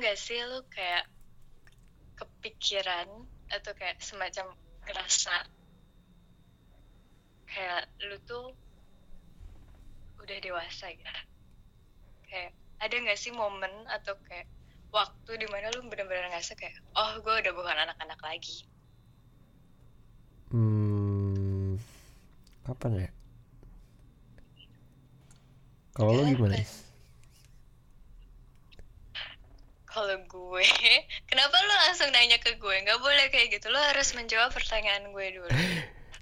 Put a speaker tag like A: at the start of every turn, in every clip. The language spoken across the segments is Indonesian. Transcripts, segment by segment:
A: nggak sih lu kayak kepikiran atau kayak semacam ngerasa kayak lu tuh udah dewasa gitu kayak ada nggak sih momen atau kayak waktu di mana lu bener-bener ngerasa kayak oh gue udah bukan anak-anak lagi
B: Hmm, kapan ya? Kalau lo gimana?
A: Kapan?
B: Is?
A: Kalau gue. Kenapa lu langsung nanya ke gue? Nggak boleh kayak gitu. Lu harus menjawab pertanyaan gue dulu.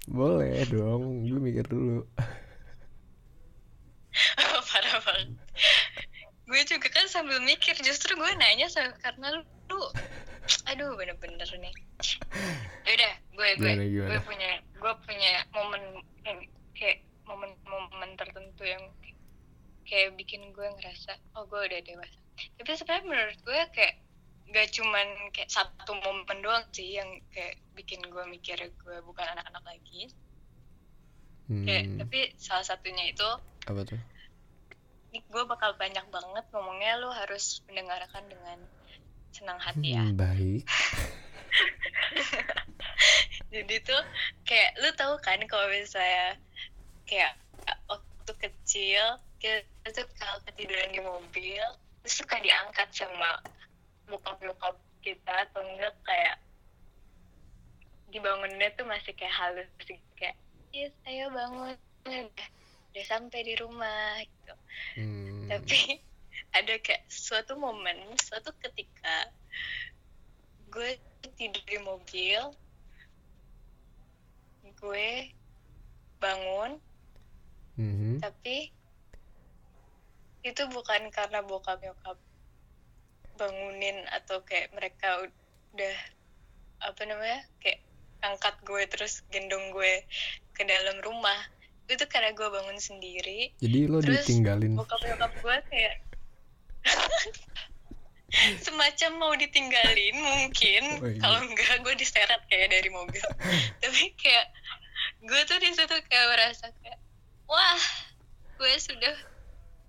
B: Boleh dong, gue mikir dulu.
A: parah banget. Gue juga kan sambil mikir justru gue nanya sama karena lu, lu aduh bener-bener nih. Yaudah, gue gue
B: Gimana, gimana?
A: gue punya gue punya momen yang kayak momen-momen tertentu yang kayak bikin gue ngerasa oh gue udah dewasa tapi sebenarnya menurut gue kayak gak cuman kayak satu momen doang sih yang kayak bikin gue mikir gue bukan anak-anak lagi kayak
B: Hmm,
A: tapi salah satunya itu
B: apa tuh?
A: ini gue bakal banyak banget ngomongnya lu harus mendengarkan dengan senang hati ya
B: Hmm, baik.
A: jadi tuh kayak lu tahu kan kalau misalnya kayak waktu kecil kita tuh kalau ketiduran di mobil suka diangkat sama bokap-bokap kita atau enggak kayak dibangunnya tuh masih kayak halus gitu kayak yes ayo bangun. Udah, udah sampai di rumah gitu.
B: Hmm,
A: tapi ada kayak suatu momen suatu ketika gue tidur di mobil gue bangun
B: mhm.
A: tapi itu bukan karena bokap nyokap bangunin atau kayak mereka udah apa namanya kayak angkat gue terus gendong gue ke dalam rumah itu karena gue bangun sendiri
B: Jadi lo
A: Terus,
B: ditinggalin.
A: bokap nyokap gue kayak semacam mau ditinggalin mungkin
B: Oh, iya.
A: kalau enggak gue diseret kayak dari mobil tapi kayak gue tuh di situ kayak merasa kayak wah gue sudah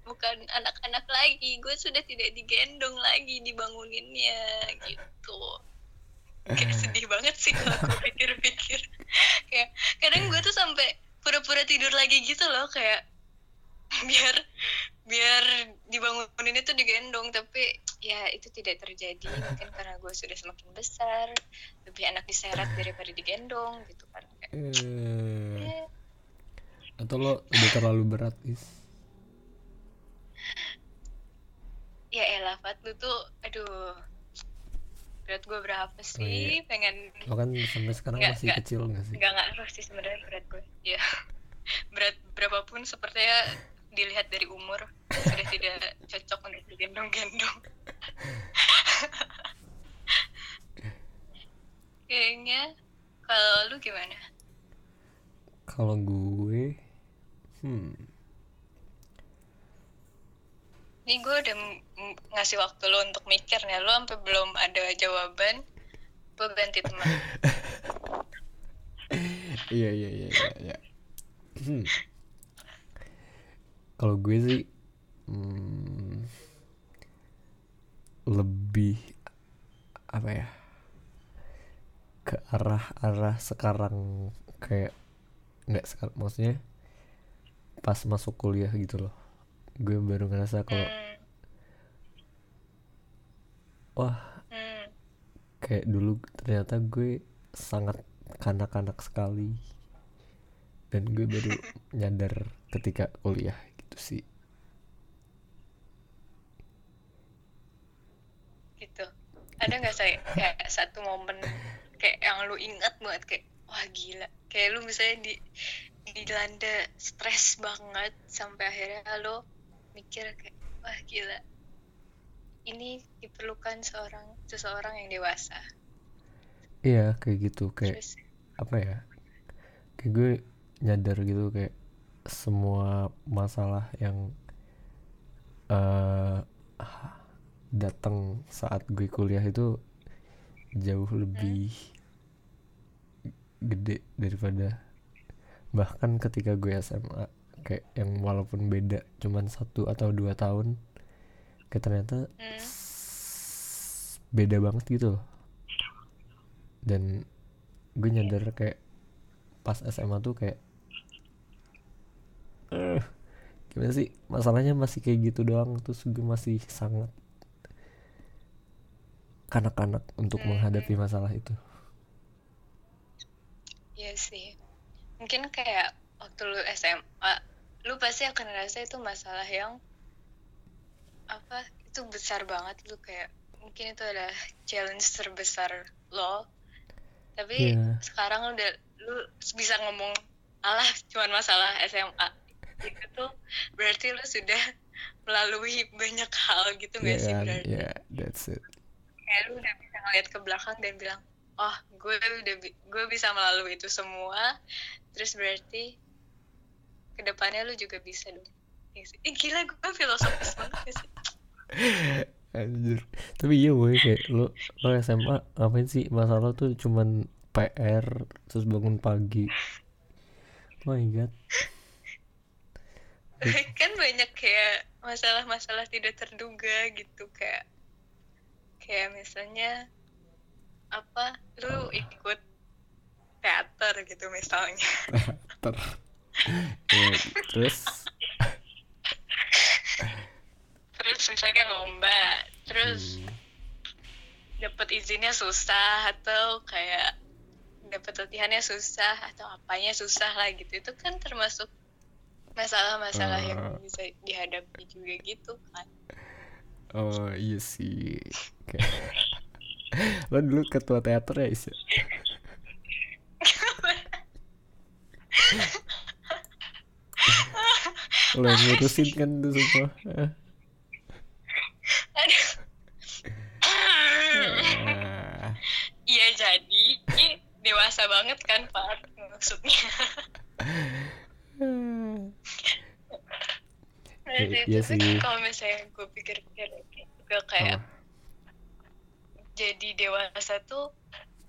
A: bukan anak-anak lagi. Gue sudah tidak digendong lagi dibanguninnya gitu. Kayak sedih banget sih kalau gue pikir-pikir. Kayak kadang gue tuh sampai pura-pura tidur lagi gitu loh kayak biar biar dibangunin itu digendong tapi ya itu tidak terjadi. Mungkin karena gue sudah semakin besar lebih enak diseret daripada digendong gitu kan Kayak,
B: Eh,
A: eh,
B: atau lo udah terlalu berat is?
A: Ya elah Fat lu tuh aduh. Berat gue berapa sih?
B: Iya.
A: pengen
B: Lo kan sampai sekarang
A: Nggak,
B: masih
A: nggak.
B: kecil gak sih?
A: nggak ngaruh sih sebenarnya berat gue ya. Berat berapapun sepertinya dilihat dari umur. Sudah tidak cocok untuk digendong-gendong. Kayaknya kalau lu gimana?
B: Kalau gue, hmm,
A: ini gue udah ngasih waktu lo untuk mikir nih lo sampai belum ada jawaban gue ganti teman
B: iya iya iya iya. iya. Hmm. Kalau gue sih, hmm, lebih apa ya? Ke arah-arah sekarang kayak nggak sekarang maksudnya pas masuk kuliah gitu loh. Gue baru ngerasa kalau wah. Kayak dulu ternyata gue sangat kanak-kanak sekali. Dan gue baru nyadar ketika kuliah gitu sih.
A: Gitu. Ada nggak saya kayak satu momen kayak yang lu ingat banget kayak wah gila. Kayak lu misalnya di dilanda stres banget sampai akhirnya lo mikir kayak wah gila. Ini diperlukan seorang seseorang yang dewasa.
B: Iya kayak gitu. Kayak
A: terus
B: apa ya? Kayak gue nyadar gitu kayak semua masalah yang eh datang saat gue kuliah itu jauh lebih gede daripada bahkan ketika gue SMA kayak yang walaupun beda cuman satu atau dua tahun kayak ternyata
A: hmm,
B: beda banget gitu loh. Dan gue nyadar kayak pas SMA tuh kayak eh gimana sih? Masalahnya masih kayak gitu doang. Terus gue masih sangat kanak-kanak untuk
A: Hmm.
B: menghadapi masalah itu.
A: Iya sih. Mungkin kayak waktu lu SMA, lu pasti akan ngerasa itu masalah yang apa? Itu besar banget lu kayak mungkin itu adalah challenge terbesar lo. Tapi
B: Iya.
A: sekarang udah lu bisa ngomong alah cuman masalah SMA. Itu tuh berarti lu sudah melalui banyak hal gitu
B: ya
A: gak sih
B: kan
A: berarti?
B: ya that's it
A: kayak lu udah bisa ngeliat ke belakang dan bilang oh gue udah bi- gue bisa melalui itu semua terus berarti ke depannya lu juga bisa dong Ya. Ih, gila gue filosofis banget gak sih
B: Anjir. Tapi iya woy kayak lo lo SMA ngapain sih masalah tuh cuman PR terus bangun pagi. Oh my god.
A: kan banyak kayak masalah-masalah tidak terduga gitu kayak kayak misalnya apa lu ikut teater gitu misalnya
B: Ter. Ya, terus
A: terus misalnya lomba terus
B: hmm,
A: dapat izinnya susah atau kayak dapat latihannya susah atau apanya susah lah gitu itu kan termasuk masalah-masalah yang
B: Ah.
A: bisa dihadapi juga gitu kan
B: oh iya sih. Lo dulu ketua teater ya Is? ya? lo yang ngurusin kan tuh semua. Eh. Ah.
A: iya jadi dewasa banget kan pak maksudnya
B: Eh,
A: Nah,
B: iya
A: itu
B: sih.
A: kalau misalnya gue pikir-pikir gue kayak jadi dewasa tuh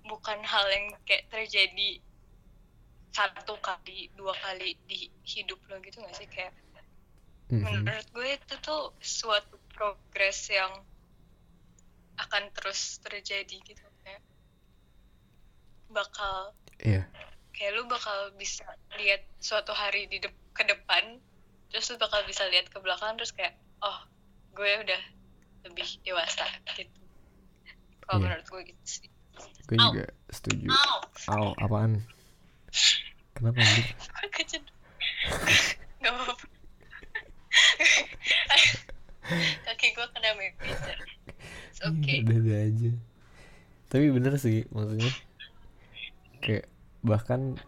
A: bukan hal yang kayak terjadi satu kali dua kali di hidup lo gitu gak sih kayak
B: Mhm.
A: menurut gue itu tuh suatu progres yang akan terus terjadi gitu kayak bakal
B: Iya.
A: kayak lu bakal bisa lihat suatu hari di dep- ke depan terus lu bakal bisa lihat ke belakang terus kayak oh gue udah lebih dewasa gitu kalau
B: Iya.
A: menurut gue gitu sih
B: Gue
A: Au.
B: juga setuju. Aw, apaan? Kenapa anjir?
A: Gak apa-apa Kaki gue kena meja. It's okay.
B: Iya, Ada-ada aja. Tapi bener sih maksudnya. Kayak bahkan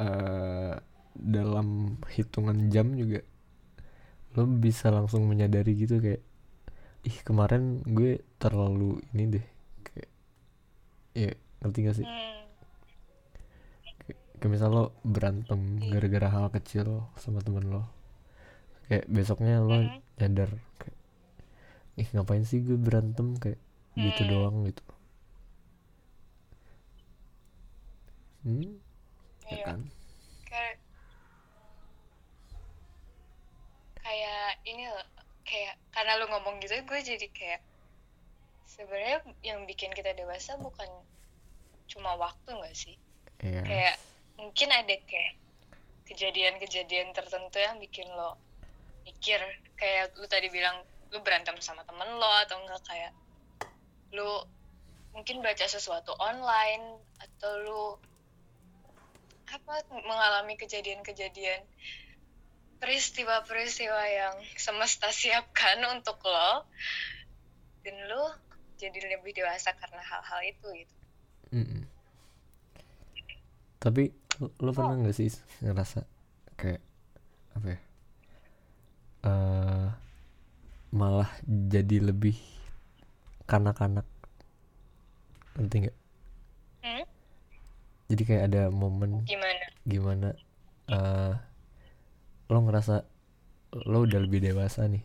B: eh dalam hitungan jam juga lo bisa langsung menyadari gitu kayak ih kemarin gue terlalu ini deh. Kayak ya ngerti gak sih?
A: Hmm,
B: kayak, kayak misal lo berantem gara-gara hal kecil sama temen lo kayak besoknya lo nyadar kayak ih ngapain sih gue berantem? Kayak gitu doang gitu. Hmm? Ya
A: Iya.
B: kan?
A: Kayak kayak ini loh kayak karena lu ngomong gitu gue jadi kayak sebenarnya yang bikin kita dewasa bukan cuma waktu nggak sih?
B: Iya.
A: kayak mungkin ada kayak kejadian-kejadian tertentu yang bikin lo mikir kayak lu tadi bilang lu berantem sama temen lo atau enggak kayak lu mungkin baca sesuatu online atau lu apa mengalami kejadian-kejadian peristiwa-peristiwa yang semesta siapkan untuk lo dan lu jadi lebih dewasa karena hal-hal itu gitu
B: Mm-mm. tapi lo, lo
A: Oh.
B: pernah nggak sih ngerasa kayak apa ya eh malah jadi lebih kanak-kanak. Ngerti nggak?
A: Hmm?
B: jadi kayak ada momen
A: gimana?
B: gimana eh lo ngerasa lo udah lebih dewasa nih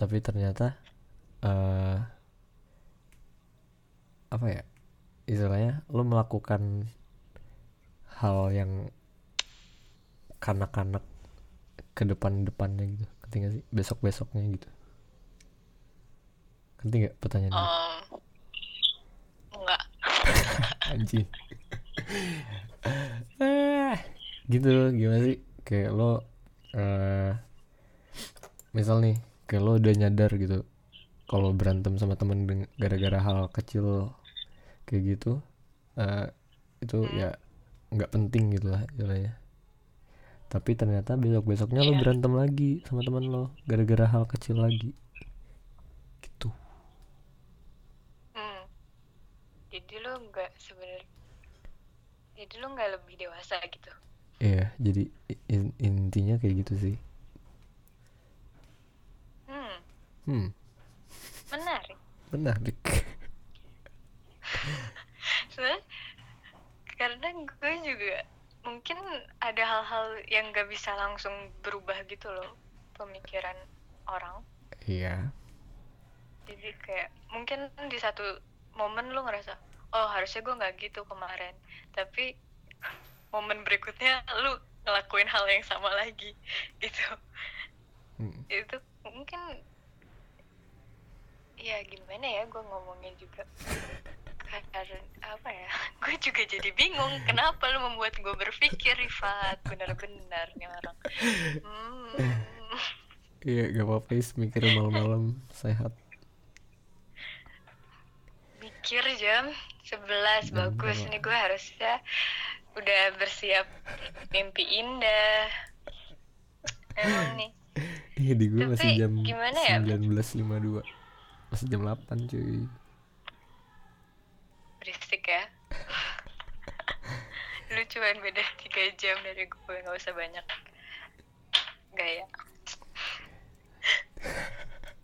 B: tapi ternyata eh apa ya istilahnya lo melakukan hal yang kanak-kanak ke depan-depannya gitu. Ngerti gak sih? Besok-besoknya gitu. Ngerti nggak pertanyaannya
A: um, enggak.
B: Anjing. Ah, gitu. Gimana sih? Kayak lo eh misal nih kayak lo udah nyadar gitu kalau berantem sama temen gara-gara hal kecil kayak gitu eh itu ya nggak penting gitu lah istilahnya tapi ternyata besok besoknya lo
A: Iya.
B: berantem lagi sama teman lo gara-gara hal kecil lagi gitu
A: hmm. jadi lu enggak sebenarnya jadi lu enggak lebih dewasa gitu
B: Iya, jadi i- in- intinya kayak gitu sih.
A: hmm
B: Hmm,
A: menarik
B: menarik.
A: Karena gue juga mungkin ada hal-hal yang gak bisa langsung berubah gitu loh pemikiran orang
B: Iya.
A: jadi kayak mungkin di satu momen lu ngerasa oh harusnya gue nggak gitu kemarin tapi momen berikutnya lu ngelakuin hal yang sama lagi gitu
B: Hmm.
A: itu mungkin ya gimana ya gue ngomongnya juga karena apa ya gue juga jadi bingung kenapa lu membuat gue berpikir Rifat? Benar-benar nih orang. Hmm,
B: Iya, gak apa-apa mikir malam-malam sehat.
A: mikir jam 11
B: Jam
A: bagus nih gue harusnya udah bersiap mimpi indah. Emang nih.
B: Iya di gue masih
A: Tapi
B: jam
A: gimana ya?
B: 19.52 Masih jam 8 cuy
A: berisik ya. Lu cuman beda tiga jam dari gue nggak usah banyak gaya.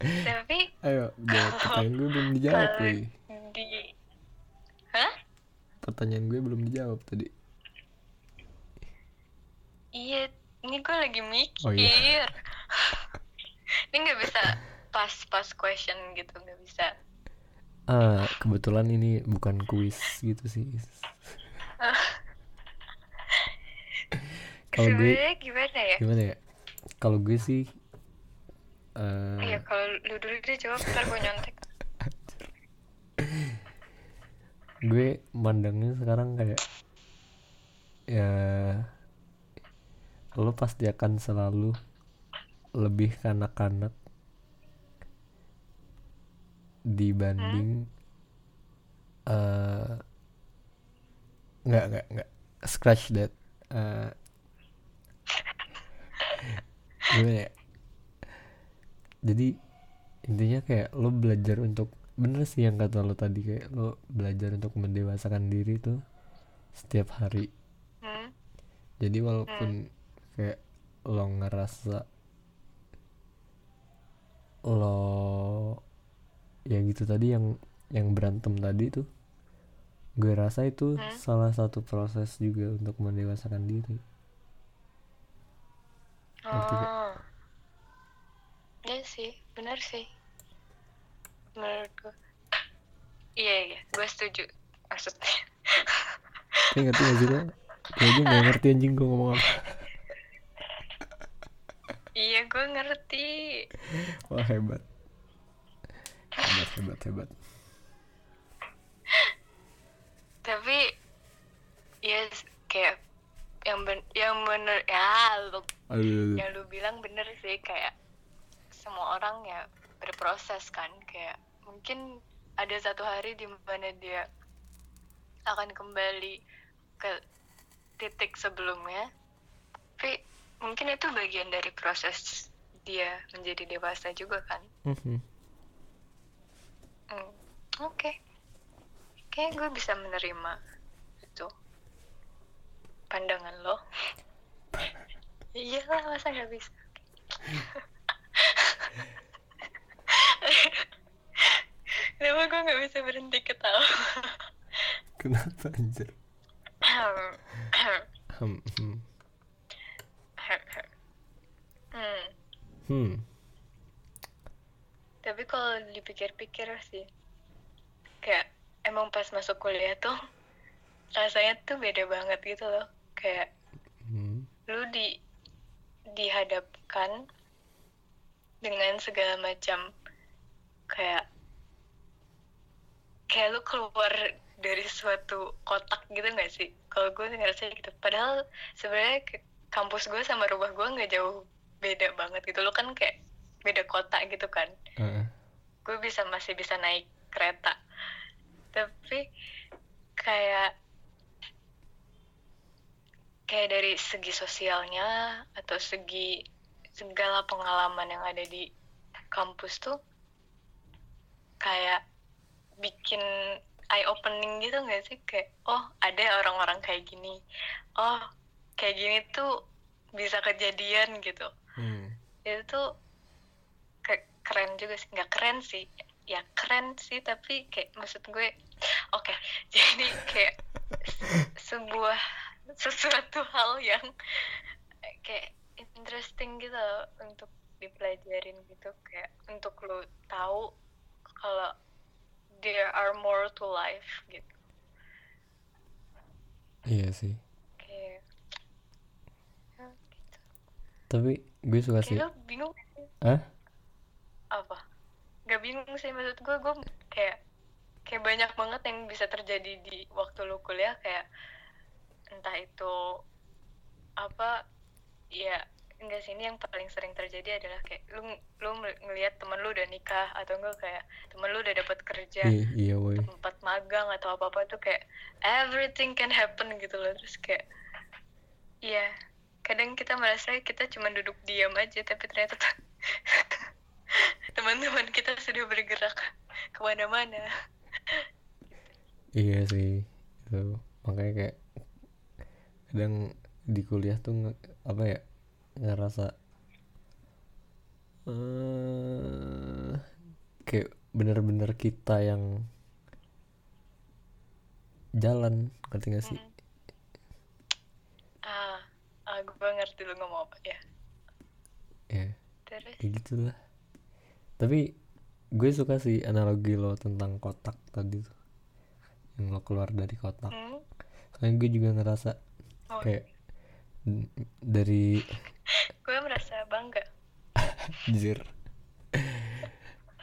A: Tapi
B: Ayo, jawab pertanyaan gue belum dijawab cuy
A: di hah?
B: Pertanyaan gue belum dijawab tadi.
A: Iya ini gue lagi mikir.
B: Oh, iya.
A: ini nggak bisa pas pas question gitu nggak bisa
B: Ah, kebetulan ini bukan kuis gitu sih. Kalau gue,
A: gimana ya?
B: gimana ya? Kalau gue sih eh
A: iya kalau lu dulu deh jawab ntar gue nyontek.
B: gue mandangnya sekarang kayak ya lo pasti akan selalu lebih kanak-kanak dibanding eh nggak nggak nggak scratch that eh. Gimana ya? Jadi intinya kayak lo belajar untuk bener sih yang kata lo tadi kayak lo belajar untuk mendewasakan diri tuh setiap hari.
A: Hmm?
B: jadi walaupun kayak lo ngerasa lo ya gitu tadi yang yang berantem tadi tuh gue rasa itu
A: Hmm?
B: salah satu proses juga untuk mendewasakan diri?
A: Oh. Iya sih, benar sih. Menurut gue. Iya, iya, gue setuju. Maksudnya.
B: Ini ngerti gak sih lo? Gue aja gak ngerti anjing gue ngomong apa
A: iya, gue ngerti.
B: Wah hebat Hebat hebat hebat.
A: Tapi, ya kayak yang ben yang bener ya lu
B: Aduh,
A: yang lu bilang bener sih kayak semua orang ya berproses kan kayak mungkin ada satu hari di mana dia akan kembali ke titik sebelumnya tapi mungkin itu bagian dari proses dia menjadi dewasa juga kan.
B: Mhm.
A: Hmm, oke kayak gue bisa menerima itu pandangan lo iyalah masa nggak bisa Kenapa gue nggak bisa berhenti ketawa?
B: Kenapa anjir? Hmm, hmm.
A: hmm. Kalau dipikir-pikir sih, kayak emang pas masuk kuliah tuh rasanya tuh beda banget gitu loh. Kayak
B: Hmm.
A: lu di dihadapkan dengan segala macam kayak kayak lu keluar dari suatu kotak gitu nggak sih kalau gue ngerasa gitu padahal sebenarnya kampus gue sama rumah gue nggak jauh beda banget gitu lu kan kayak beda kota gitu kan
B: Heeh.
A: Gue bisa masih bisa naik kereta. Tapi kayak kayak dari segi sosialnya atau segi segala pengalaman yang ada di kampus tuh kayak bikin eye opening gitu nggak sih? Kayak oh ada orang-orang kayak gini. Oh kayak gini tuh bisa kejadian gitu.
B: Hmm.
A: itu tuh keren juga sih nggak keren sih ya keren sih tapi kayak maksud gue oke jadi kayak se- sebuah sesuatu hal yang kayak interesting gitu loh untuk dipelajarin gitu kayak untuk lo tahu kalau there are more to life gitu
B: Iya sih.
A: kayak ya, gitu.
B: Tapi gue suka sih.
A: kayak lo bingung sih?
B: Hah?
A: Apa? Nggak bingung sih maksud gue gue kayak kayak banyak banget yang bisa terjadi di waktu lu kuliah. Kayak entah itu apa ya enggak sih ini yang paling sering terjadi adalah kayak lu lu ngelihat temen lu udah nikah atau enggak kayak temen lu udah dapat kerja
B: Iya, iya
A: tempat magang atau apa apa tuh kayak everything can happen gitu loh. Terus kayak iya kadang kita merasa kita cuma duduk diam aja tapi ternyata teman-teman kita sudah bergerak ke mana-mana
B: Iya sih. Itu makanya kayak kadang di kuliah tuh nge- apa ya ngerasa eh kayak bener-bener kita yang jalan ngerti gak sih?
A: ah, ah gue ngerti lu ngomong apa ya
B: Ya
A: terus
B: kayak gitulah. Tapi gue suka sih analogi lo tentang kotak tadi tuh yang lo keluar dari kotak.
A: hmm,
B: Soalnya gue juga ngerasa
A: oh,
B: kayak dari
A: gue merasa bangga
B: Anjir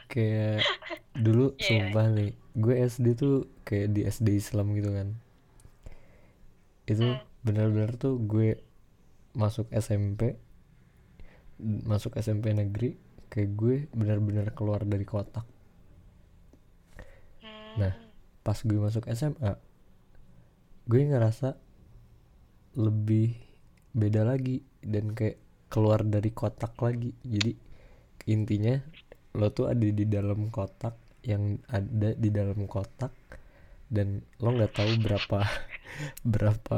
B: Kayak dulu
A: Iya.
B: sumpah nih Gue SD tuh kayak di SD Islam gitu kan Itu
A: Hmm.
B: benar-benar tuh gue masuk SMP Masuk SMP negeri Kayak gue benar-benar keluar dari kotak Nah. Pas gue masuk SMA Gue ngerasa lebih beda lagi Dan kayak keluar dari kotak lagi Jadi intinya lo tuh ada di dalam kotak yang ada di dalam kotak dan lo nggak tahu berapa berapa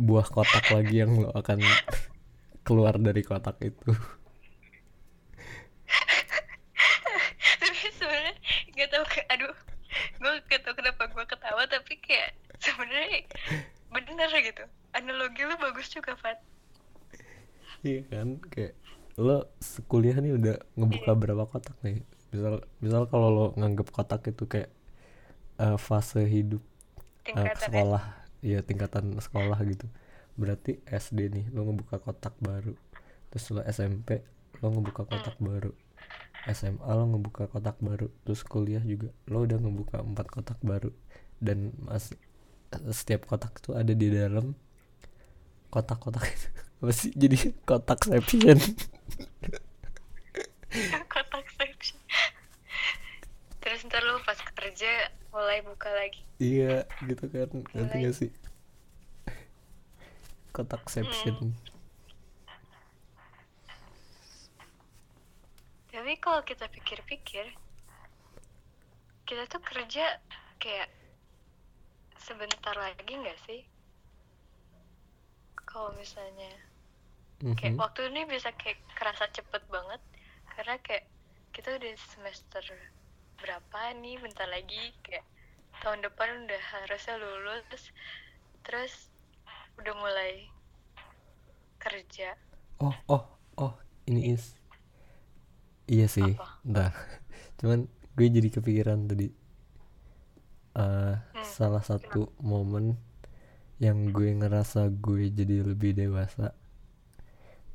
B: buah kotak lagi yang lo akan keluar dari kotak itu
A: tapi sebenarnya gak tau ke aduh gue gak tau kenapa gue ketawa tapi kayak sebenarnya bener gitu. Analogi lu bagus juga Fat.
B: Iya kan kayak lo sekuliah nih udah ngebuka berapa kotak nih? Misal misal kalau lo nganggep kotak itu kayak eh, fase hidup
A: tingkatan
B: sekolah. Ya tingkatan sekolah gitu. Berarti SD nih lo ngebuka kotak baru. Terus lo SMP lo ngebuka kotak baru SMA lo ngebuka kotak baru terus kuliah juga. Lo udah ngebuka empat kotak baru dan masih setiap kotak tuh ada di dalam kotak-kotak itu. Apa sih? Jadi kotak section
A: kotak section terus ntar lu pas kerja mulai buka lagi.
B: Iya gitu kan.
A: Mulai.
B: gak sih? Kotak section
A: tapi kalau kita pikir-pikir kita tuh kerja kayak sebentar lagi nggak sih kalau misalnya kayak
B: Mhm.
A: waktu ini bisa kayak kerasa cepet banget karena kayak kita udah semester berapa nih bentar lagi kayak tahun depan udah harusnya lulus terus udah mulai kerja
B: oh oh oh ini is iya sih
A: Apa?
B: entah cuman gue jadi kepikiran tadi Eh,
A: Hmm,
B: salah satu momen yang gue ngerasa gue jadi lebih dewasa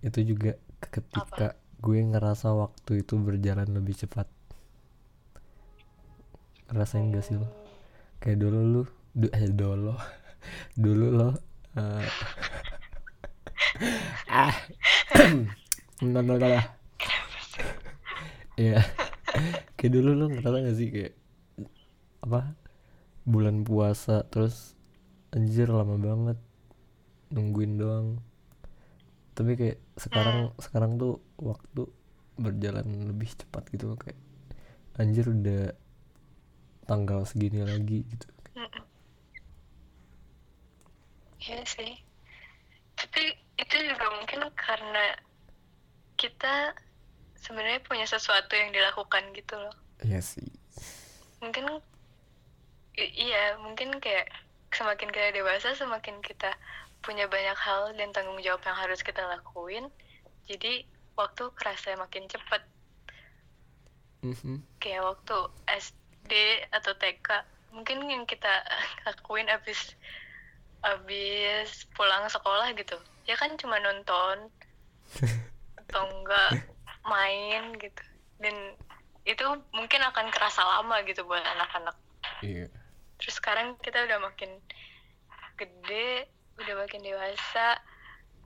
B: itu juga ketika gue ngerasa waktu itu berjalan lebih cepat. Ngerasain gak sih lo? Kayak dulu lu du, eh dulu. Dulu lo eh, ah. No no no lah ya kayak dulu lo ngerasa gak sih kayak apa bulan puasa terus anjir lama banget nungguin doang tapi kayak sekarang sekarang tuh waktu berjalan lebih cepat gitu loh kayak anjir udah tanggal segini lagi gitu
A: Mm-mm. Iya sih. Tapi itu juga mungkin karena kita sebenarnya punya sesuatu yang dilakukan gitu loh.
B: iya sih
A: Mungkin iya, mungkin kayak semakin kita dewasa semakin kita punya banyak hal dan tanggung jawab yang harus kita lakuin. Jadi waktu kerasa makin cepat.
B: Mhm.
A: Kayak waktu SD atau TK, mungkin yang kita lakuin abis abis pulang sekolah gitu ya kan cuma nonton atau enggak main gitu. Dan itu mungkin akan kerasa lama gitu buat anak-anak.
B: Iya.
A: Terus sekarang kita udah makin gede udah makin dewasa.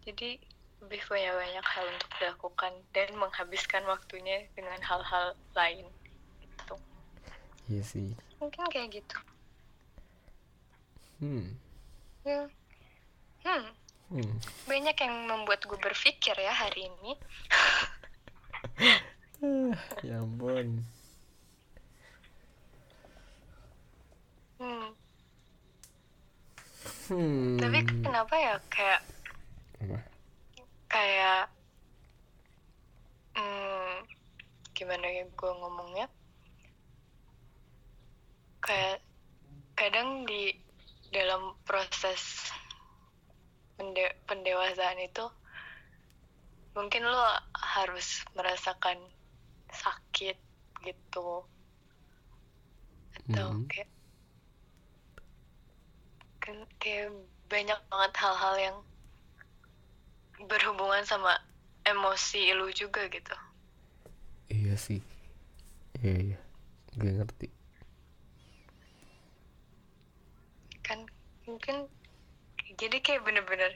A: Jadi lebih punya banyak hal untuk dilakukan dan menghabiskan waktunya dengan hal-hal lain gitu.
B: Iya sih.
A: Mungkin kayak gitu.
B: Hmm.
A: Ya. Hmm.
B: Hmm.
A: Banyak yang membuat gue berpikir ya hari ini
B: ya ampun.
A: Hmm.
B: hmm.
A: tapi kenapa ya kayak
B: apa?
A: Kayak hmm, gimana ya gue ngomongnya? Kayak kadang di dalam proses pende- pendewasaan itu mungkin lo harus merasakan sakit gitu. Atau
B: Mhm.
A: kayak kan kayak banyak banget hal-hal yang berhubungan sama emosi lu juga gitu.
B: Iya sih. Iya iya. Gue ngerti.
A: Kan mungkin jadi kayak bener-bener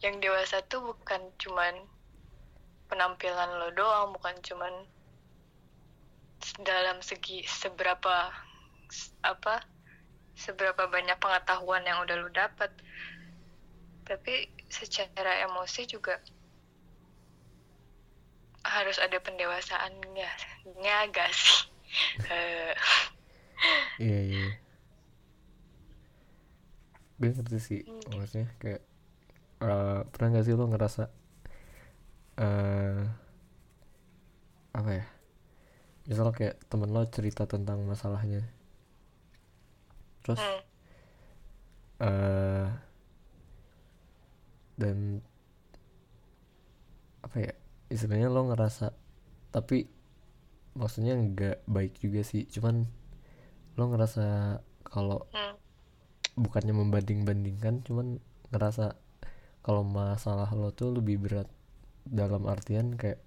A: yang dewasa tuh bukan cuman penampilan lo doang bukan cuman dalam segi seberapa apa seberapa banyak pengetahuan yang udah lo dapat tapi secara emosi juga harus ada pendewasaannya nya gak sih? Eh,
B: iya iya. Gue ngerti sih
A: Hmm.
B: maksudnya kayak eh, pernah gak sih lo ngerasa eh apa ya misal kayak temen lo cerita tentang masalahnya. Terus
A: hmm,
B: eh dan apa ya istilahnya lo ngerasa tapi maksudnya nggak baik juga sih. Cuman lo ngerasa kalau
A: hmm,
B: bukannya membanding-bandingkan cuman ngerasa kalau masalah lo tuh lebih berat dalam artian kayak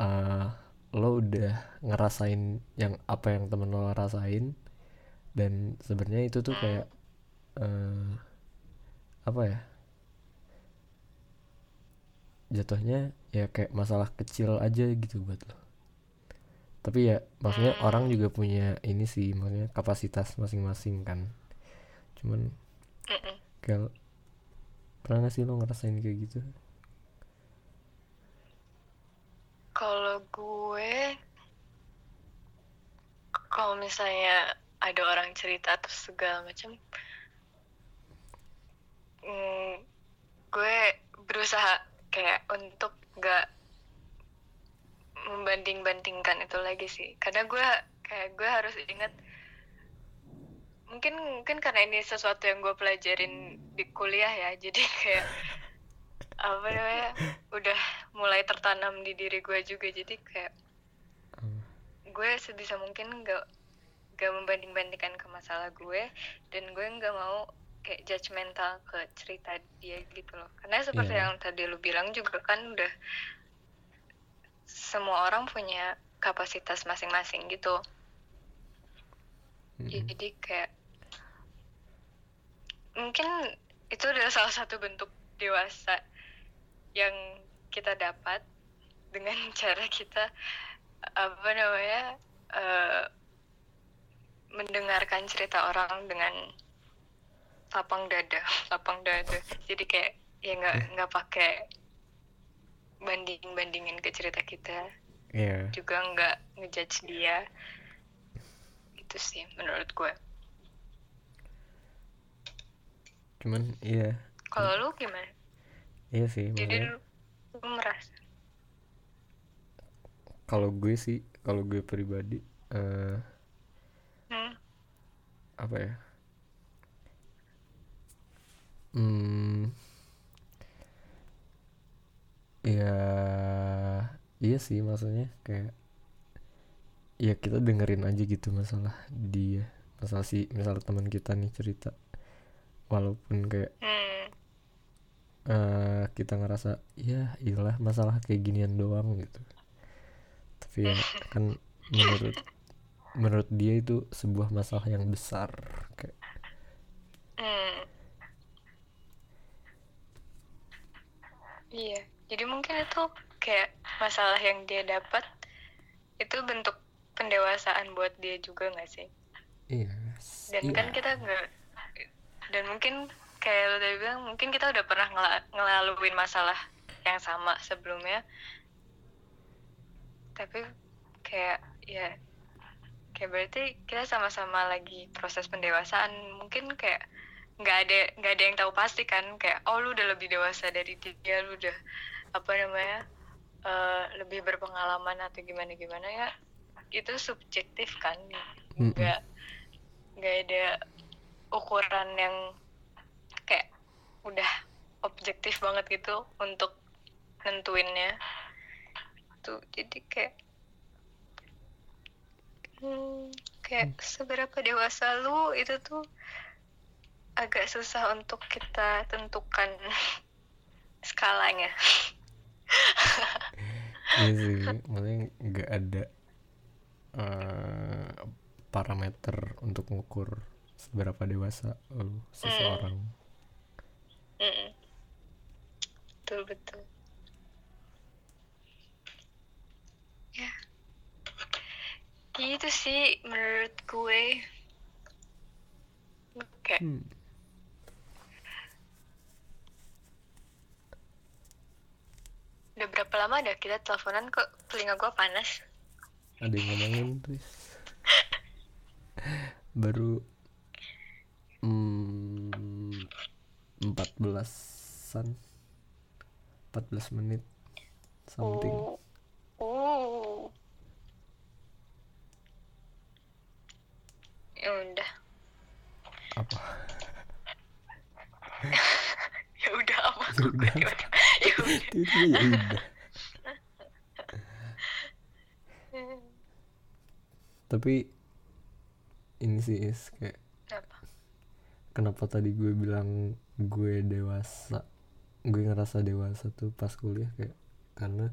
B: ah lo udah ngerasain yang apa yang temen lo rasain dan sebenarnya itu tuh kayak eh, apa ya jatuhnya ya kayak masalah kecil aja gitu buat lo. Tapi ya maksudnya
A: Hmm.
B: orang juga punya ini sih maksudnya kapasitas masing-masing kan. Cuman kayak pernah gak sih lo ngerasain kayak gitu
A: Kalau gue, kalau misalnya ada orang cerita terus segala macam, mm, gue berusaha kayak untuk gak membanding-bandingkan itu lagi sih. Karena gue kayak gue harus ingat mungkin mungkin karena ini sesuatu yang gue pelajarin di kuliah ya jadi kayak apa namanya udah mulai tertanam di diri gue juga jadi kayak
B: Hmm.
A: gue sebisa mungkin gak gak membanding bandingkan ke masalah gue dan gue nggak mau kayak judgmental ke cerita dia gitu loh karena seperti
B: Iya.
A: yang tadi lu bilang juga kan udah semua orang punya kapasitas masing-masing gitu
B: Mm-mm.
A: jadi kayak mungkin itu adalah salah satu bentuk dewasa yang kita dapat dengan cara kita apa namanya eh, mendengarkan cerita orang dengan lapang dada lapang dada. Jadi kayak ya nggak nggak pakai banding bandingin ke cerita kita.
B: Iya.
A: juga nggak ngejudge dia. Itu sih menurut gue
B: Cuman iya,
A: kalau lu gimana?
B: Iya sih.
A: jadi lu merasa
B: kalau gue sih, kalau gue pribadi eh
A: hmm,
B: apa ya? Hmm, ya iya sih maksudnya kayak ya kita dengerin aja gitu masalah dia masalah si misal teman kita nih cerita. Walaupun kayak
A: hmm,
B: eh, kita ngerasa ya iyalah masalah kayak ginian doang gitu. Tapi ya kan menurut menurut dia itu sebuah masalah yang besar kayak
A: hmm. iya jadi mungkin itu kayak masalah yang dia dapat itu bentuk pendewasaan buat dia juga nggak sih?
B: Iya
A: dan
B: iya.
A: kan kita nggak dan mungkin kayak lo tadi bilang mungkin kita udah pernah ngela- ngelaluin masalah yang sama sebelumnya. Tapi kayak ya kayak berarti kita sama-sama lagi proses pendewasaan. Mungkin kayak nggak ada nggak ada yang tahu pasti kan kayak oh lu udah lebih dewasa dari dia lu udah apa namanya eh, lebih berpengalaman atau gimana gimana ya itu subjektif kan. Nggak nggak ada ukuran yang kayak udah objektif banget gitu untuk nentuinnya. Tuh jadi kayak hmm, kayak seberapa dewasa lu itu tuh agak susah untuk kita tentukan skalanya.
B: Iya sih maksudnya nggak ada eh, parameter untuk ngukur seberapa dewasa lu seseorang
A: Mm-mm. betul betul. Ya. Gitu sih menurut gue. Kayak
B: Hmm.
A: udah berapa lama dah kita teleponan kok? Telinga gue panas.
B: Ada yang ngomongin terus baru mm, 14-an 14 menit. Something.
A: Oh. Oh. Ya udah.
B: Apa?
A: Ya udah apa?
B: Ya udah.
A: ya udah. Ya udah.
B: Ya tapi ini sih is kayak
A: apa?
B: kenapa tadi gue bilang gue dewasa gue ngerasa dewasa tuh pas kuliah kayak karena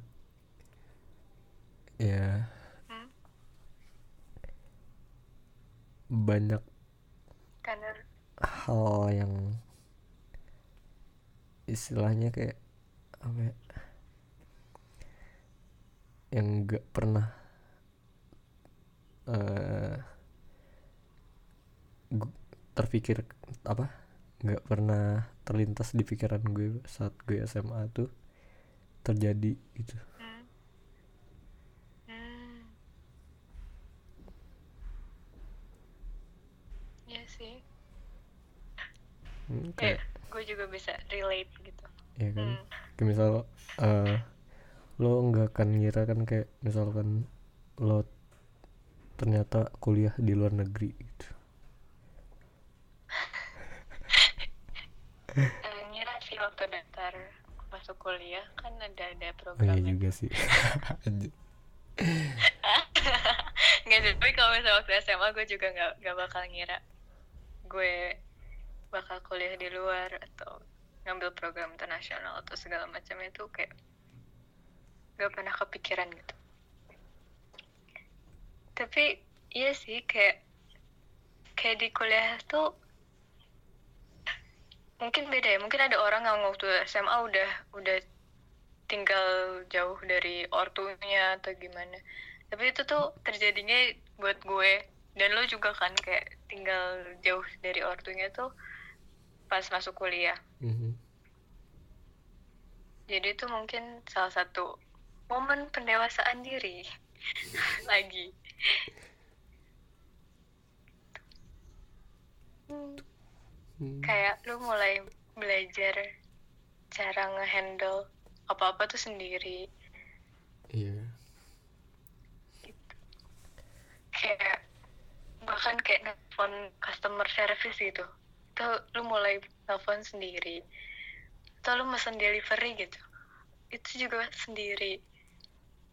B: ya
A: Hmm?
B: banyak
A: karena
B: hal yang istilahnya kayak apa ya, yang gak pernah eh gu- terpikir apa nggak pernah terlintas di pikiran gue saat gue SMA tuh terjadi gitu
A: hmm. Hmm. ya sih
B: Hmm,
A: kayak gue juga bisa relate gitu
B: ya kan
A: hmm.
B: kayak misal eh lo nggak akan ngira kan kayak misalkan lo ternyata kuliah di luar negeri gitu
A: Ngira sih waktu daftar masuk kuliah kan ada ada
B: oh
A: program
B: iya juga sih.
A: Nggak sih tapi kalau misalnya waktu SMA gue juga nggak nggak bakal ngira gue bakal kuliah di luar atau ngambil program internasional atau segala macam itu kayak nggak pernah kepikiran gitu. Tapi iya sih kayak kayak di kuliah tuh mungkin beda ya mungkin ada orang yang waktu SMA udah udah tinggal jauh dari ortunya atau gimana. Tapi itu tuh terjadinya buat gue. Dan lo juga kan kayak tinggal jauh dari ortunya tuh pas masuk kuliah.
B: Mhm.
A: jadi itu mungkin salah satu momen pendewasaan diri lagi. Hmm,
B: Hmm.
A: kayak lu mulai belajar cara ngehandle apa-apa tuh sendiri.
B: Iya.
A: kayak bahkan kayak nelfon customer service gitu. Itu lu mulai nelfon sendiri. Atau lu mesen delivery gitu. Itu juga sendiri.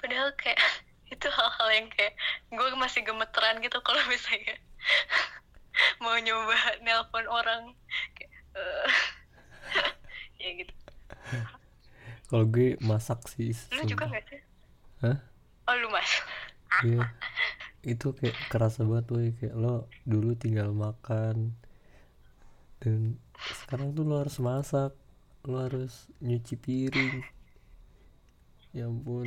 A: Padahal kayak itu hal-hal yang kayak gue masih gemeteran gitu kalau misalnya mau nyoba nelpon orang kayak, eh, ya gitu
B: Kalau gue masak sih.
A: lu juga nggak sih
B: Hah?
A: oh lu mas
B: Iya. Itu kayak kerasa banget woy kayak lo dulu tinggal makan dan sekarang tuh lo harus masak, lo harus nyuci piring. Ya ampun.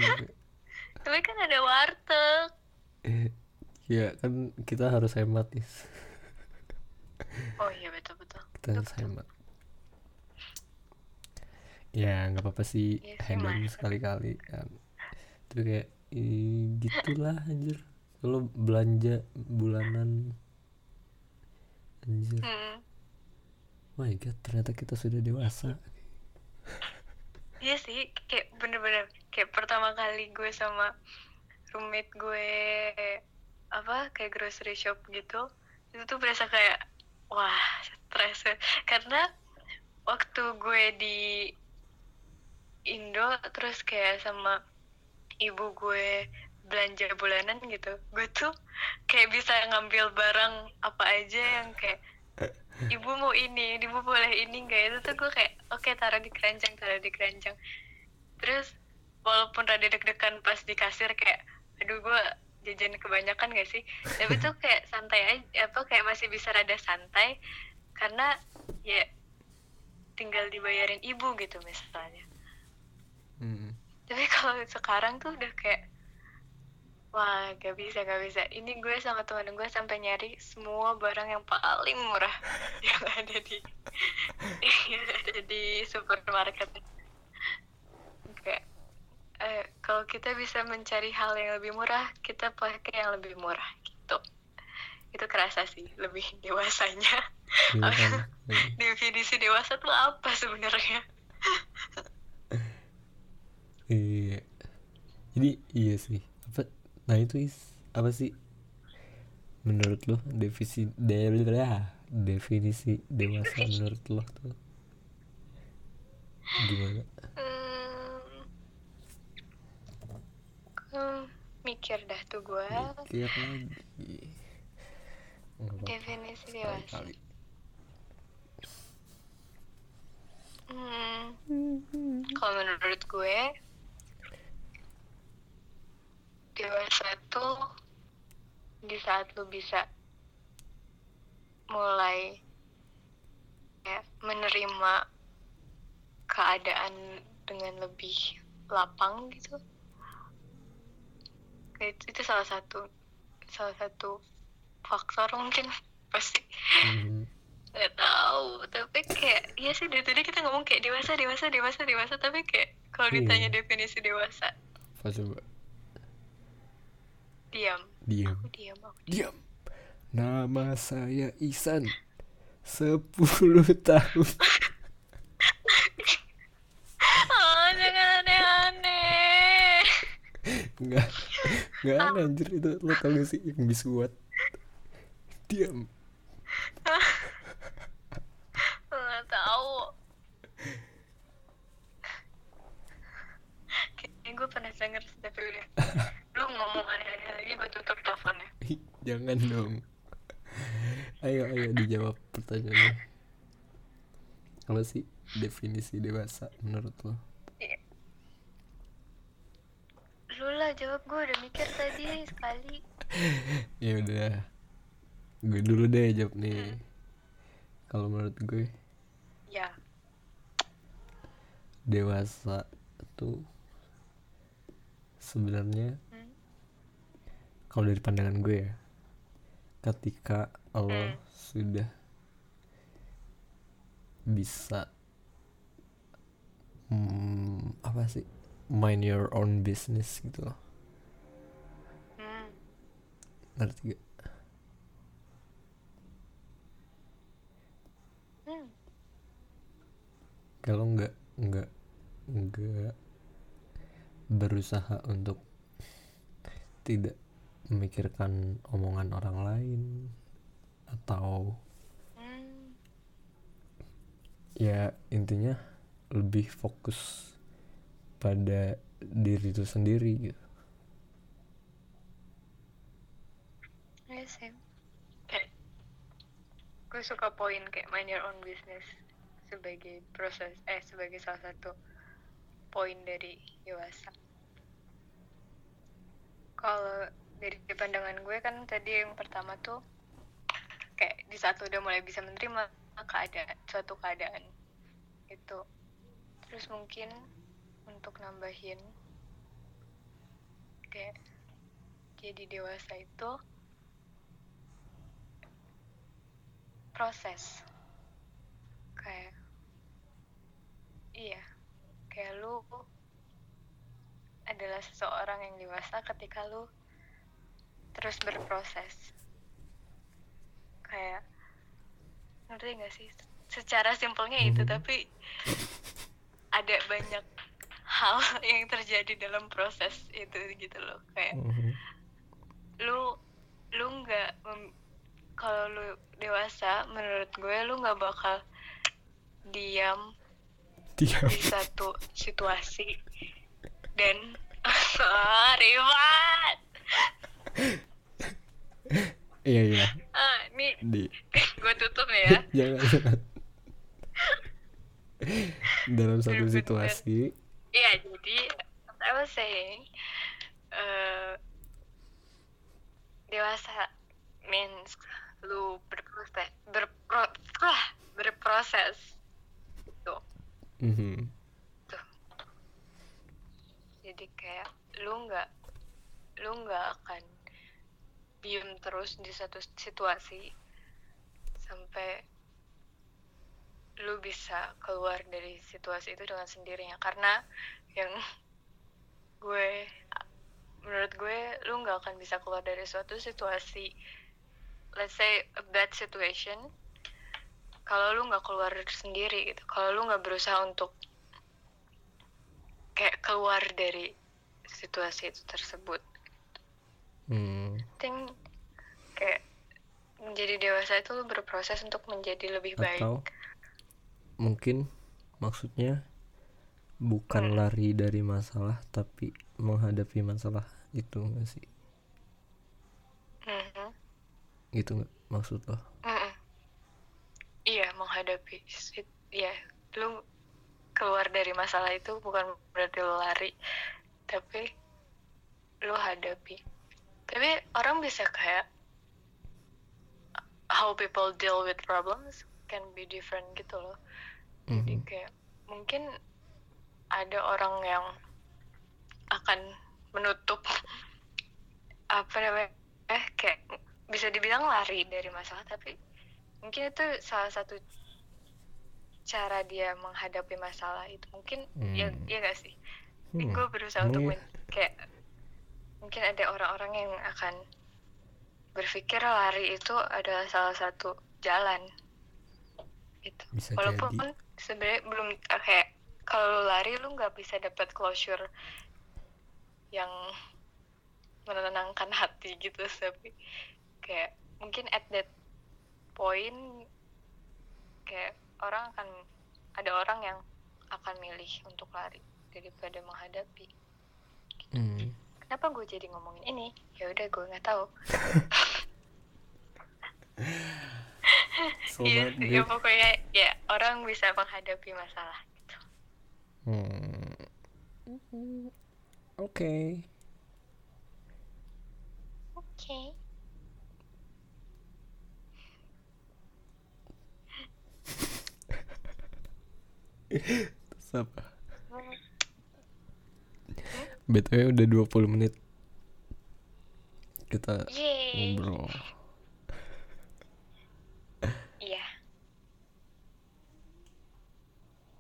A: tapi kan ada warteg
B: Eh, ya kan kita harus hemat is.
A: Oh iya betul betul
B: Kita harus hemat. Ya nggak apa-apa sih
A: Iya sih,
B: hedon
A: Mas.
B: sekali-kali kan. Tapi kayak gitulah anjir. Kalau belanja bulanan anjir.
A: hmm.
B: My god, ternyata kita sudah dewasa.
A: Iya sih, kayak bener-bener kayak pertama kali gue sama roommate gue apa kayak grocery shop gitu, itu tuh berasa kayak wah stres karena waktu gue di Indo terus kayak sama ibu gue belanja bulanan gitu, gue tuh kayak bisa ngambil barang apa aja yang kayak ibu mau ini, ibu boleh ini nggak itu tuh gue kayak oke taruh di keranjang, taruh di keranjang. Terus walaupun rada deg-degan pas di kasir kayak aduh gue jajan kebanyakan gak sih? Tapi tuh kayak santai aja, apa kayak masih bisa rada santai karena ya tinggal dibayarin ibu gitu misalnya.
B: Hmm.
A: Tapi kalau sekarang tuh udah kayak Wah, gak bisa, gak bisa. Ini gue sama teman gue sampai nyari semua barang yang paling murah yang ada di yang ada di supermarket. Kayak eh, kalau kita bisa mencari hal yang lebih murah, kita pakai yang lebih murah gitu. Itu kerasa sih lebih dewasanya.
B: Iya kan?
A: Definisi dewasa tuh apa sebenarnya?
B: Iya. Jadi iya sih. Apa? Nah itu is apa sih? Menurut lo definisi de definisi dewasa menurut lo tuh gimana?
A: Hmm, hmm, mikir dah tuh gue.
B: Mikir lagi.
A: Definisi dewasa.
B: sekali-kali.
A: Hmm, kalau menurut gue dewasa tuh di saat lu bisa mulai kayak menerima keadaan dengan lebih lapang gitu. Itu, salah satu salah satu faktor mungkin pasti
B: Hmm.
A: nggak tahu tapi kayak iya sih dari tadi kita ngomong kayak dewasa dewasa dewasa dewasa tapi kayak kalau
B: Iya.
A: ditanya definisi dewasa
B: Apa coba?
A: diam
B: Diam.
A: aku diam aku
B: Diam. Nama saya Isan. 10 tahun.
A: oh jangan aneh-aneh
B: Enggak. Enggak aneh anjir itu lo tau gak sih yang bisuat. Diam.
A: nggak tahu kayaknya gue pernah denger tapi udah lu ngomong aneh-aneh lagi gue tutup teleponnya
B: Jangan dong. Ayo ayo dijawab pertanyaannya. Apa sih definisi dewasa menurut lo?
A: lu lah jawab gue udah mikir tadi sekali
B: Ya udah. Gue dulu deh jawab nih. Kalau menurut gue
A: ya
B: dewasa tuh sebenarnya
A: Hmm.
B: kalau dari pandangan gue ya ketika lo
A: Hmm.
B: sudah bisa hmm, apa sih mind your own business gitu loh
A: Hmm.
B: Ngerti gak?
A: Hmm.
B: kalau nggak nggak nggak berusaha untuk tidak memikirkan omongan orang lain atau
A: Hmm.
B: ya intinya lebih fokus pada diri itu sendiri gitu
A: Iya sih. Gue suka poin kayak mind your own business sebagai proses eh sebagai salah satu poin dari dewasa. Kalau dari pandangan gue kan tadi yang pertama tuh kayak di saat udah mulai bisa menerima keadaan suatu keadaan itu terus mungkin untuk nambahin kayak jadi dewasa itu proses. Kayak iya. Kayak lu adalah seseorang yang dewasa ketika lu terus berproses. Kayak ngerti gak sih? Secara simpelnya itu
B: Mhm.
A: tapi ada banyak hal yang terjadi dalam proses itu gitu loh. Kayak
B: Mhm.
A: lu lu nggak mem- kalau lu dewasa menurut gue lu nggak bakal diam
B: diam.
A: di satu situasi. Dan ah, ribet
B: iya iya.
A: Ah ini
B: di.
A: gue tutup nih ya.
B: Jangan jangan. Dalam satu situasi.
A: Iya jadi I was saying eh, dewasa means lu berproses berpro ah, berproses. Gitu
B: Mhm.
A: tuh. Jadi kayak lu nggak lu nggak akan diem terus di satu situasi sampai lu bisa keluar dari situasi itu dengan sendirinya. Karena yang gue menurut gue lu nggak akan bisa keluar dari suatu situasi let's say a bad situation kalau lu nggak keluar sendiri gitu kalau lu nggak berusaha untuk kayak keluar dari situasi itu tersebut
B: Hmm.
A: I think kayak menjadi dewasa itu lu berproses untuk menjadi lebih baik
B: atau mungkin maksudnya bukan
A: Hmm.
B: lari dari masalah tapi menghadapi masalah itu nggak sih. Gitu nggak maksud lo
A: Mm-mm. Iya, menghadapi ya lu keluar dari masalah itu bukan berarti lu lari, tapi lu hadapi. Tapi orang bisa kayak how people deal with problems can be different gitu loh. Jadi
B: Mhm.
A: kayak mungkin ada orang yang akan menutup apa namanya eh kayak bisa dibilang lari dari masalah tapi mungkin itu salah satu cara dia menghadapi masalah itu. Mungkin ya
B: Hmm.
A: ya gak sih?
B: Hmm,
A: gue berusaha
B: emang
A: untuk men- kayak mungkin ada orang-orang yang akan berpikir lari itu adalah salah satu jalan.
B: Bisa
A: walaupun
B: jadi.
A: sebenarnya belum eh, kayak kalau lu lari lu nggak bisa dapat closure yang menenangkan hati gitu tapi kayak mungkin at that point kayak orang akan ada orang yang akan milih untuk lari daripada menghadapi
B: Hmm.
A: kenapa gue jadi ngomongin ini ya udah gue nggak tahu
B: So
A: Iya,
B: bad,
A: ya pokoknya ya orang bisa menghadapi masalah gitu
B: Hmm. Oke.
A: oke
B: Terus apa? btw udah 20 menit kita
A: Yeay.
B: ngobrol
A: Iya.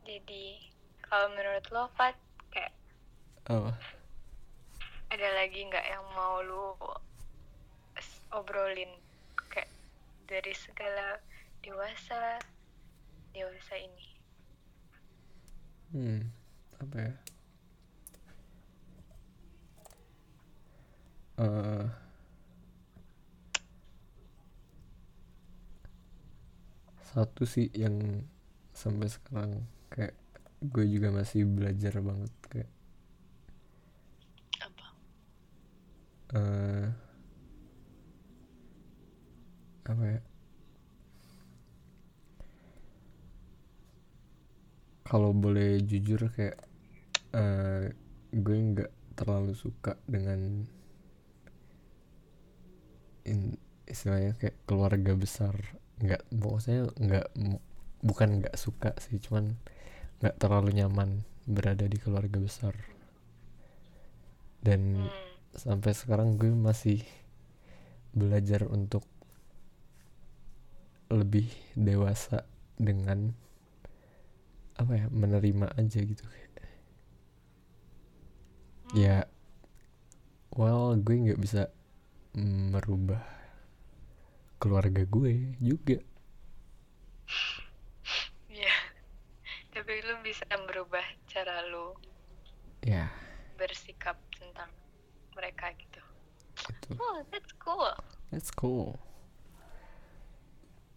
A: Jadi kalau menurut lo Fat kayak
B: apa
A: ada lagi nggak yang mau lu obrolin kayak dari segala dewasa dewasa ini
B: hmm apa ya? Eh, satu sih yang sampai sekarang kayak gue juga masih belajar banget kayak
A: apa?
B: Eh apa ya kalau boleh jujur kayak eh gue nggak terlalu suka dengan in, istilahnya kayak keluarga besar nggak maksudnya nggak bukan nggak suka sih cuman nggak terlalu nyaman berada di keluarga besar dan
A: hmm.
B: sampai sekarang gue masih belajar untuk lebih dewasa dengan apa ya menerima aja gitu kayak. Ya well gue nggak bisa merubah keluarga gue juga.
A: Iya. tapi lu bisa merubah cara lu
B: ya.
A: bersikap tentang mereka gitu.
B: Itu
A: oh that's cool.
B: That's cool.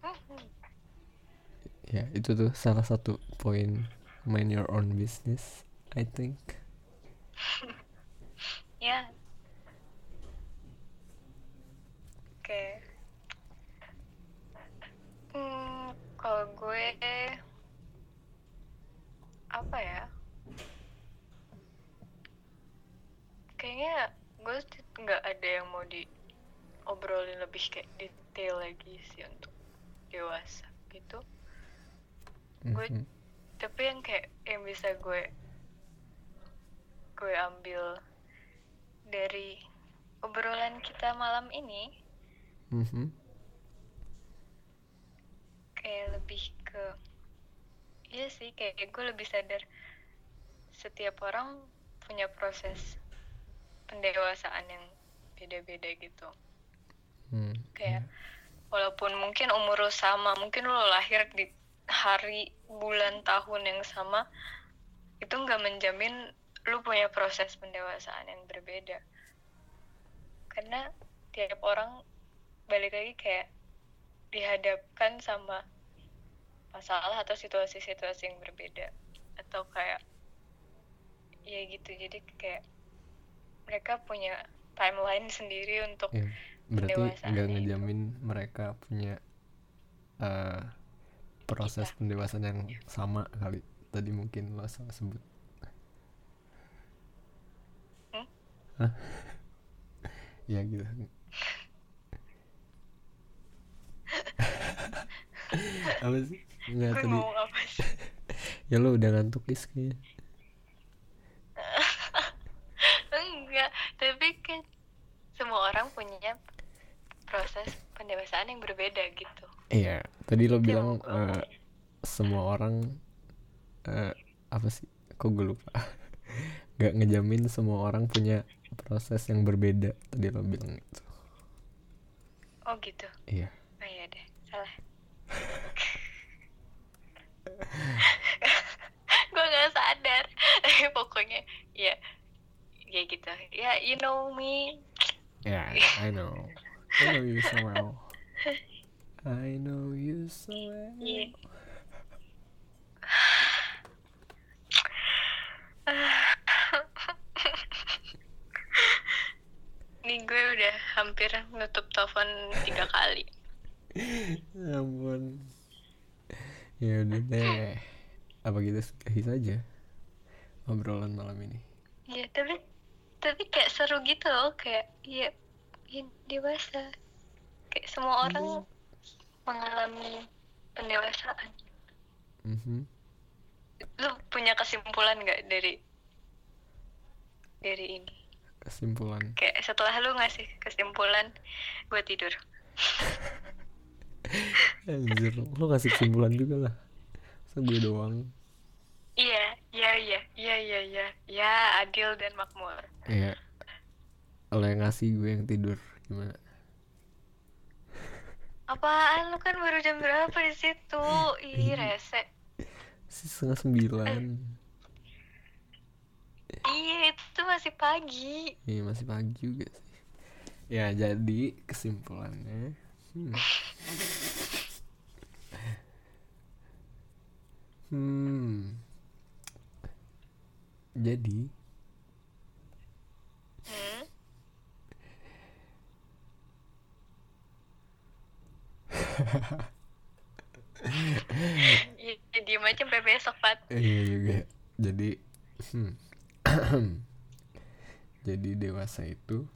A: Mhm.
B: Ya itu tuh salah satu poin. Mind your own business I think.
A: Ya. Oke. Hmm kalau gue apa ya? Kayaknya gue nggak ada yang mau diobrolin lebih kayak detail lagi sih untuk dewasa gitu Gue-
B: Mhm.
A: tapi yang kayak yang bisa gue gue ambil dari obrolan kita malam ini
B: Mhm.
A: kayak lebih ke iya sih kayak gue lebih sadar setiap orang punya proses pendewasaan yang beda-beda gitu
B: Hmm,
A: kayak walaupun mungkin umur lo sama mungkin lo lahir di hari bulan tahun yang sama itu nggak menjamin lu punya proses pendewasaan yang berbeda karena tiap orang balik lagi kayak dihadapkan sama masalah atau situasi-situasi yang berbeda atau kayak ya gitu jadi kayak mereka punya timeline sendiri untuk
B: ya, berarti nggak
A: itu.
B: ngejamin mereka punya eh, proses
A: Kita.
B: pendewasaan yang sama kali. Tadi mungkin lo salah sebut.
A: Hmm?
B: Hah? ya gitu. Apa sih? Nggak
A: gue
B: tadi.
A: apa sih?
B: Ya lo udah ngantuk is kayaknya.
A: Enggak tapi kan semua orang punya proses pendewasaan yang berbeda gitu.
B: Iya tadi lo bilang
A: omongin.
B: semua orang eh, apa sih kok gue lupa? Nggak ngejamin semua orang punya proses yang berbeda tadi lo bilang itu.
A: Oh gitu?
B: Iya.
A: Oh iya deh salah. Gue nggak sadar. Pokoknya ya ya gitu. Ya you know me.
B: Ya I know I know you so well I know you so well.
A: Nih gue udah hampir nutup telepon tiga kali.
B: Ya ampun ya udah deh apa kita sudahi saja obrolan malam ini
A: Iya, tapi tapi kayak seru gitu loh, kayak ya, ya dewasa. Kayak semua orang mengalami pendewasaan.
B: Mhm.
A: Lu punya kesimpulan nggak dari dari ini?
B: Kesimpulan.
A: Kayak setelah lu ngasih kesimpulan gue tidur.
B: Anjir lo kasih kesimpulan juga lah. Masa gue doang?
A: Iya iya iya iya iya iya ya adil dan makmur.
B: Ya lo yang ngasih gue yang tidur gimana?
A: Apaan? Lu kan baru jam berapa di situ? Ih rese.
B: Setengah sembilan.
A: Iya itu masih pagi.
B: Iya masih pagi juga sih. Ya jadi kesimpulannya hmm. Hmm. Jadi
A: hmm? Iya, diem aja sampai besok, Pat.
B: Iya juga Jadi hmm. Jadi dewasa itu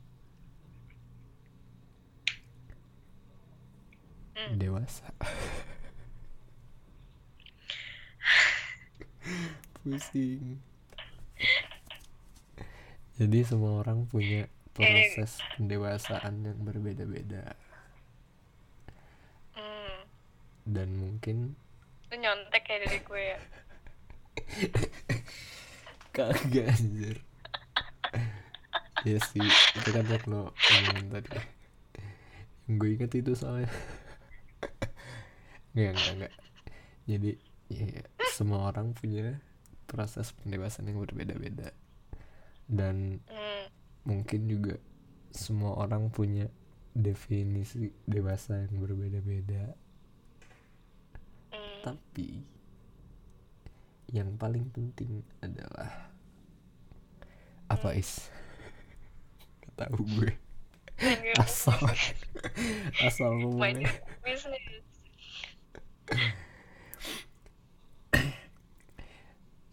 A: Hmm.
B: Dewasa Pusing Jadi semua orang punya proses pendewasaan yang berbeda-beda
A: Hmm.
B: Dan mungkin
A: Lu nyontek ya dari gue ya.
B: Kagak anjir Iya sih Itu kan yang lo ngomongin tadi Yang gue inget itu soalnya Enggak enggak enggak Jadi ya, Semua orang punya Proses pendewasaan yang berbeda-beda Dan
A: Hmm.
B: mungkin juga Semua orang punya Definisi dewasa yang berbeda-beda. Tapi Yang paling penting adalah Apa is? Gak tahu gue Asal Asal ngomongnya.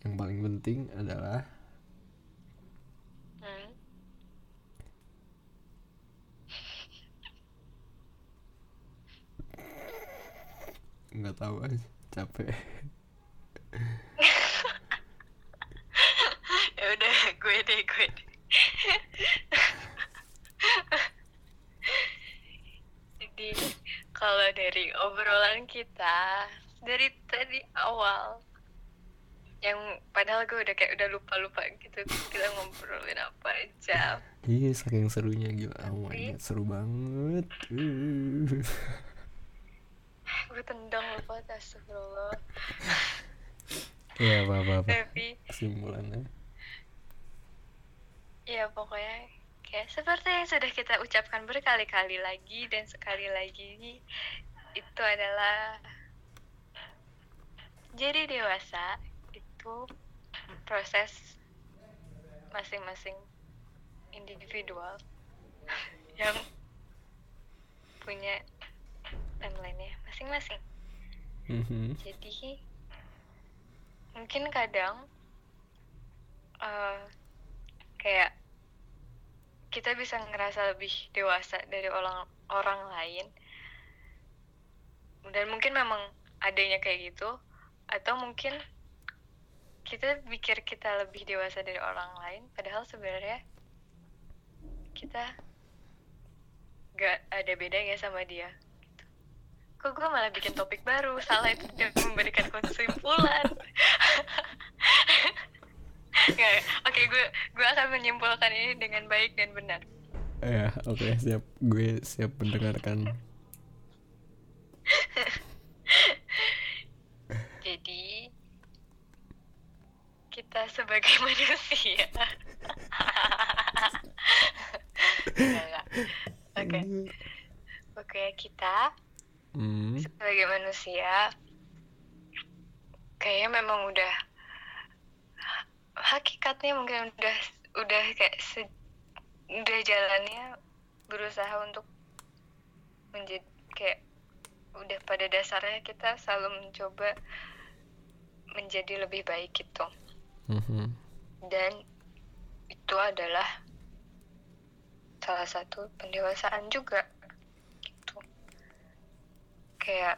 B: Yang paling penting adalah
A: Hmm.
B: nggak tahu aja capek
A: ya udah gue deh gue deh. jadi kalau dari obrolan kita dari tadi awal yang padahal gue udah kayak udah lupa lupa gitu kita ngobrolin apa aja
B: iya saking serunya gila my god seru banget Uh.
A: gue tendang lupa astagfirullah.
B: Ya apa apa apa.
A: Tapi
B: kesimpulannya.
A: Ya pokoknya kayak seperti yang sudah kita ucapkan berkali-kali lagi dan sekali lagi itu adalah jadi dewasa itu proses masing-masing individual yang punya timeline-nya masing-masing
B: Mhm.
A: jadi mungkin kadang eh, kayak kita bisa ngerasa lebih dewasa dari orang orang lain dan mungkin memang adanya kayak gitu atau mungkin kita pikir kita lebih dewasa dari orang lain padahal sebenarnya kita gak ada bedanya sama dia. Kok gue malah bikin topik baru? Salah itu memberikan kesimpulan. Nggak, oke gue gue akan menyimpulkan ini dengan baik dan benar.
B: Ya oke siap. Gue siap mendengarkan.
A: Jadi kita sebagai manusia. Oke. Oke kita
B: hmm.
A: sebagai manusia kayaknya memang udah hakikatnya mungkin udah udah kayak se- udah jalannya berusaha untuk menjadi kayak udah pada dasarnya kita selalu mencoba menjadi lebih baik gitu
B: Mhm.
A: dan itu adalah salah satu pendewasaan juga kayak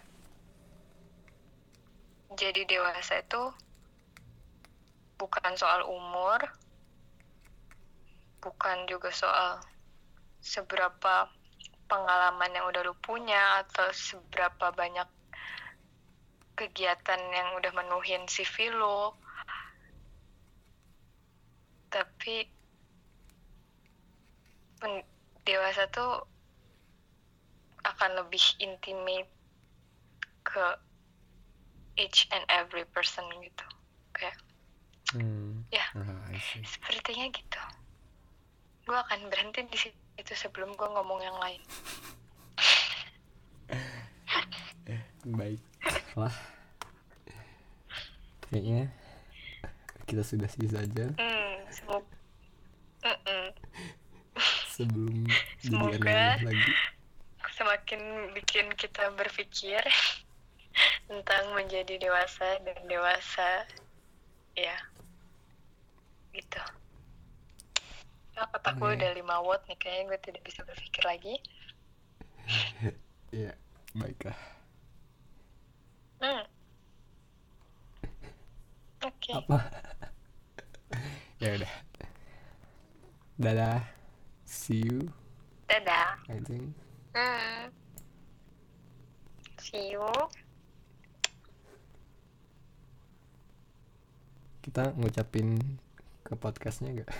A: jadi dewasa itu bukan soal umur bukan juga soal seberapa pengalaman yang udah lu punya atau seberapa banyak kegiatan yang udah menuhin CV lo tapi dewasa tuh akan lebih intimate ke each and every person gitu kayak
B: Hmm.
A: Ya.
B: See.
A: sepertinya gitu gue akan berhenti di situ sebelum gue ngomong yang lain
B: Baik. Wah. Kayaknya kita sudah sih saja
A: hmm semoga
B: sebelum
A: Semoga.
B: lagi.
A: semakin bikin kita berpikir tentang menjadi dewasa dan dewasa ya gitu nah, otak gue udah 5 watt nih kayaknya gue tidak bisa berpikir lagi
B: Iya, baiklah.
A: hmm. oke
B: Apa? ya udah. Dadah. See you,
A: dadah
B: I think.
A: hmm. see you
B: Kita ngucapin ke podcastnya gak?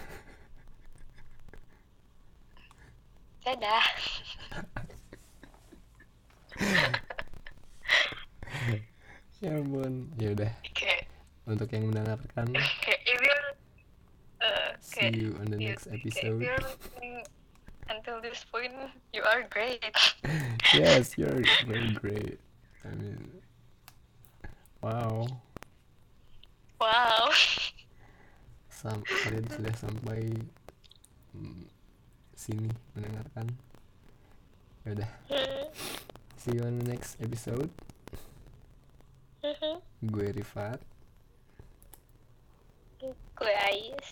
A: dadah
B: ya ampun. Ya udah.
A: kayak
B: Untuk yang mendengarkan,
A: kayak if you're uh,
B: see
A: kayak
B: you on the next episode.
A: if you're listening until this point you are great
B: yes, you're very great. I mean, wow.
A: Wow
B: Sam kalian sudah sampai mm, sini mendengarkan. Ya udah. See you on the next episode. Gue Rifat.
A: gue Ais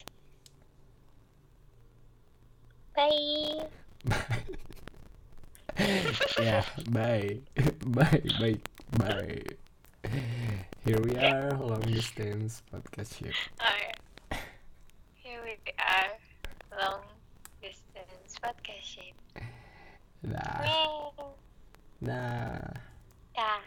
A: bye
B: Bye. yeah, bye. bye, bye, bye. Here we are, long distance podcast ship.
A: Alright. Here we are, long distance podcast shape.
B: Dah,
A: Yay.
B: dah.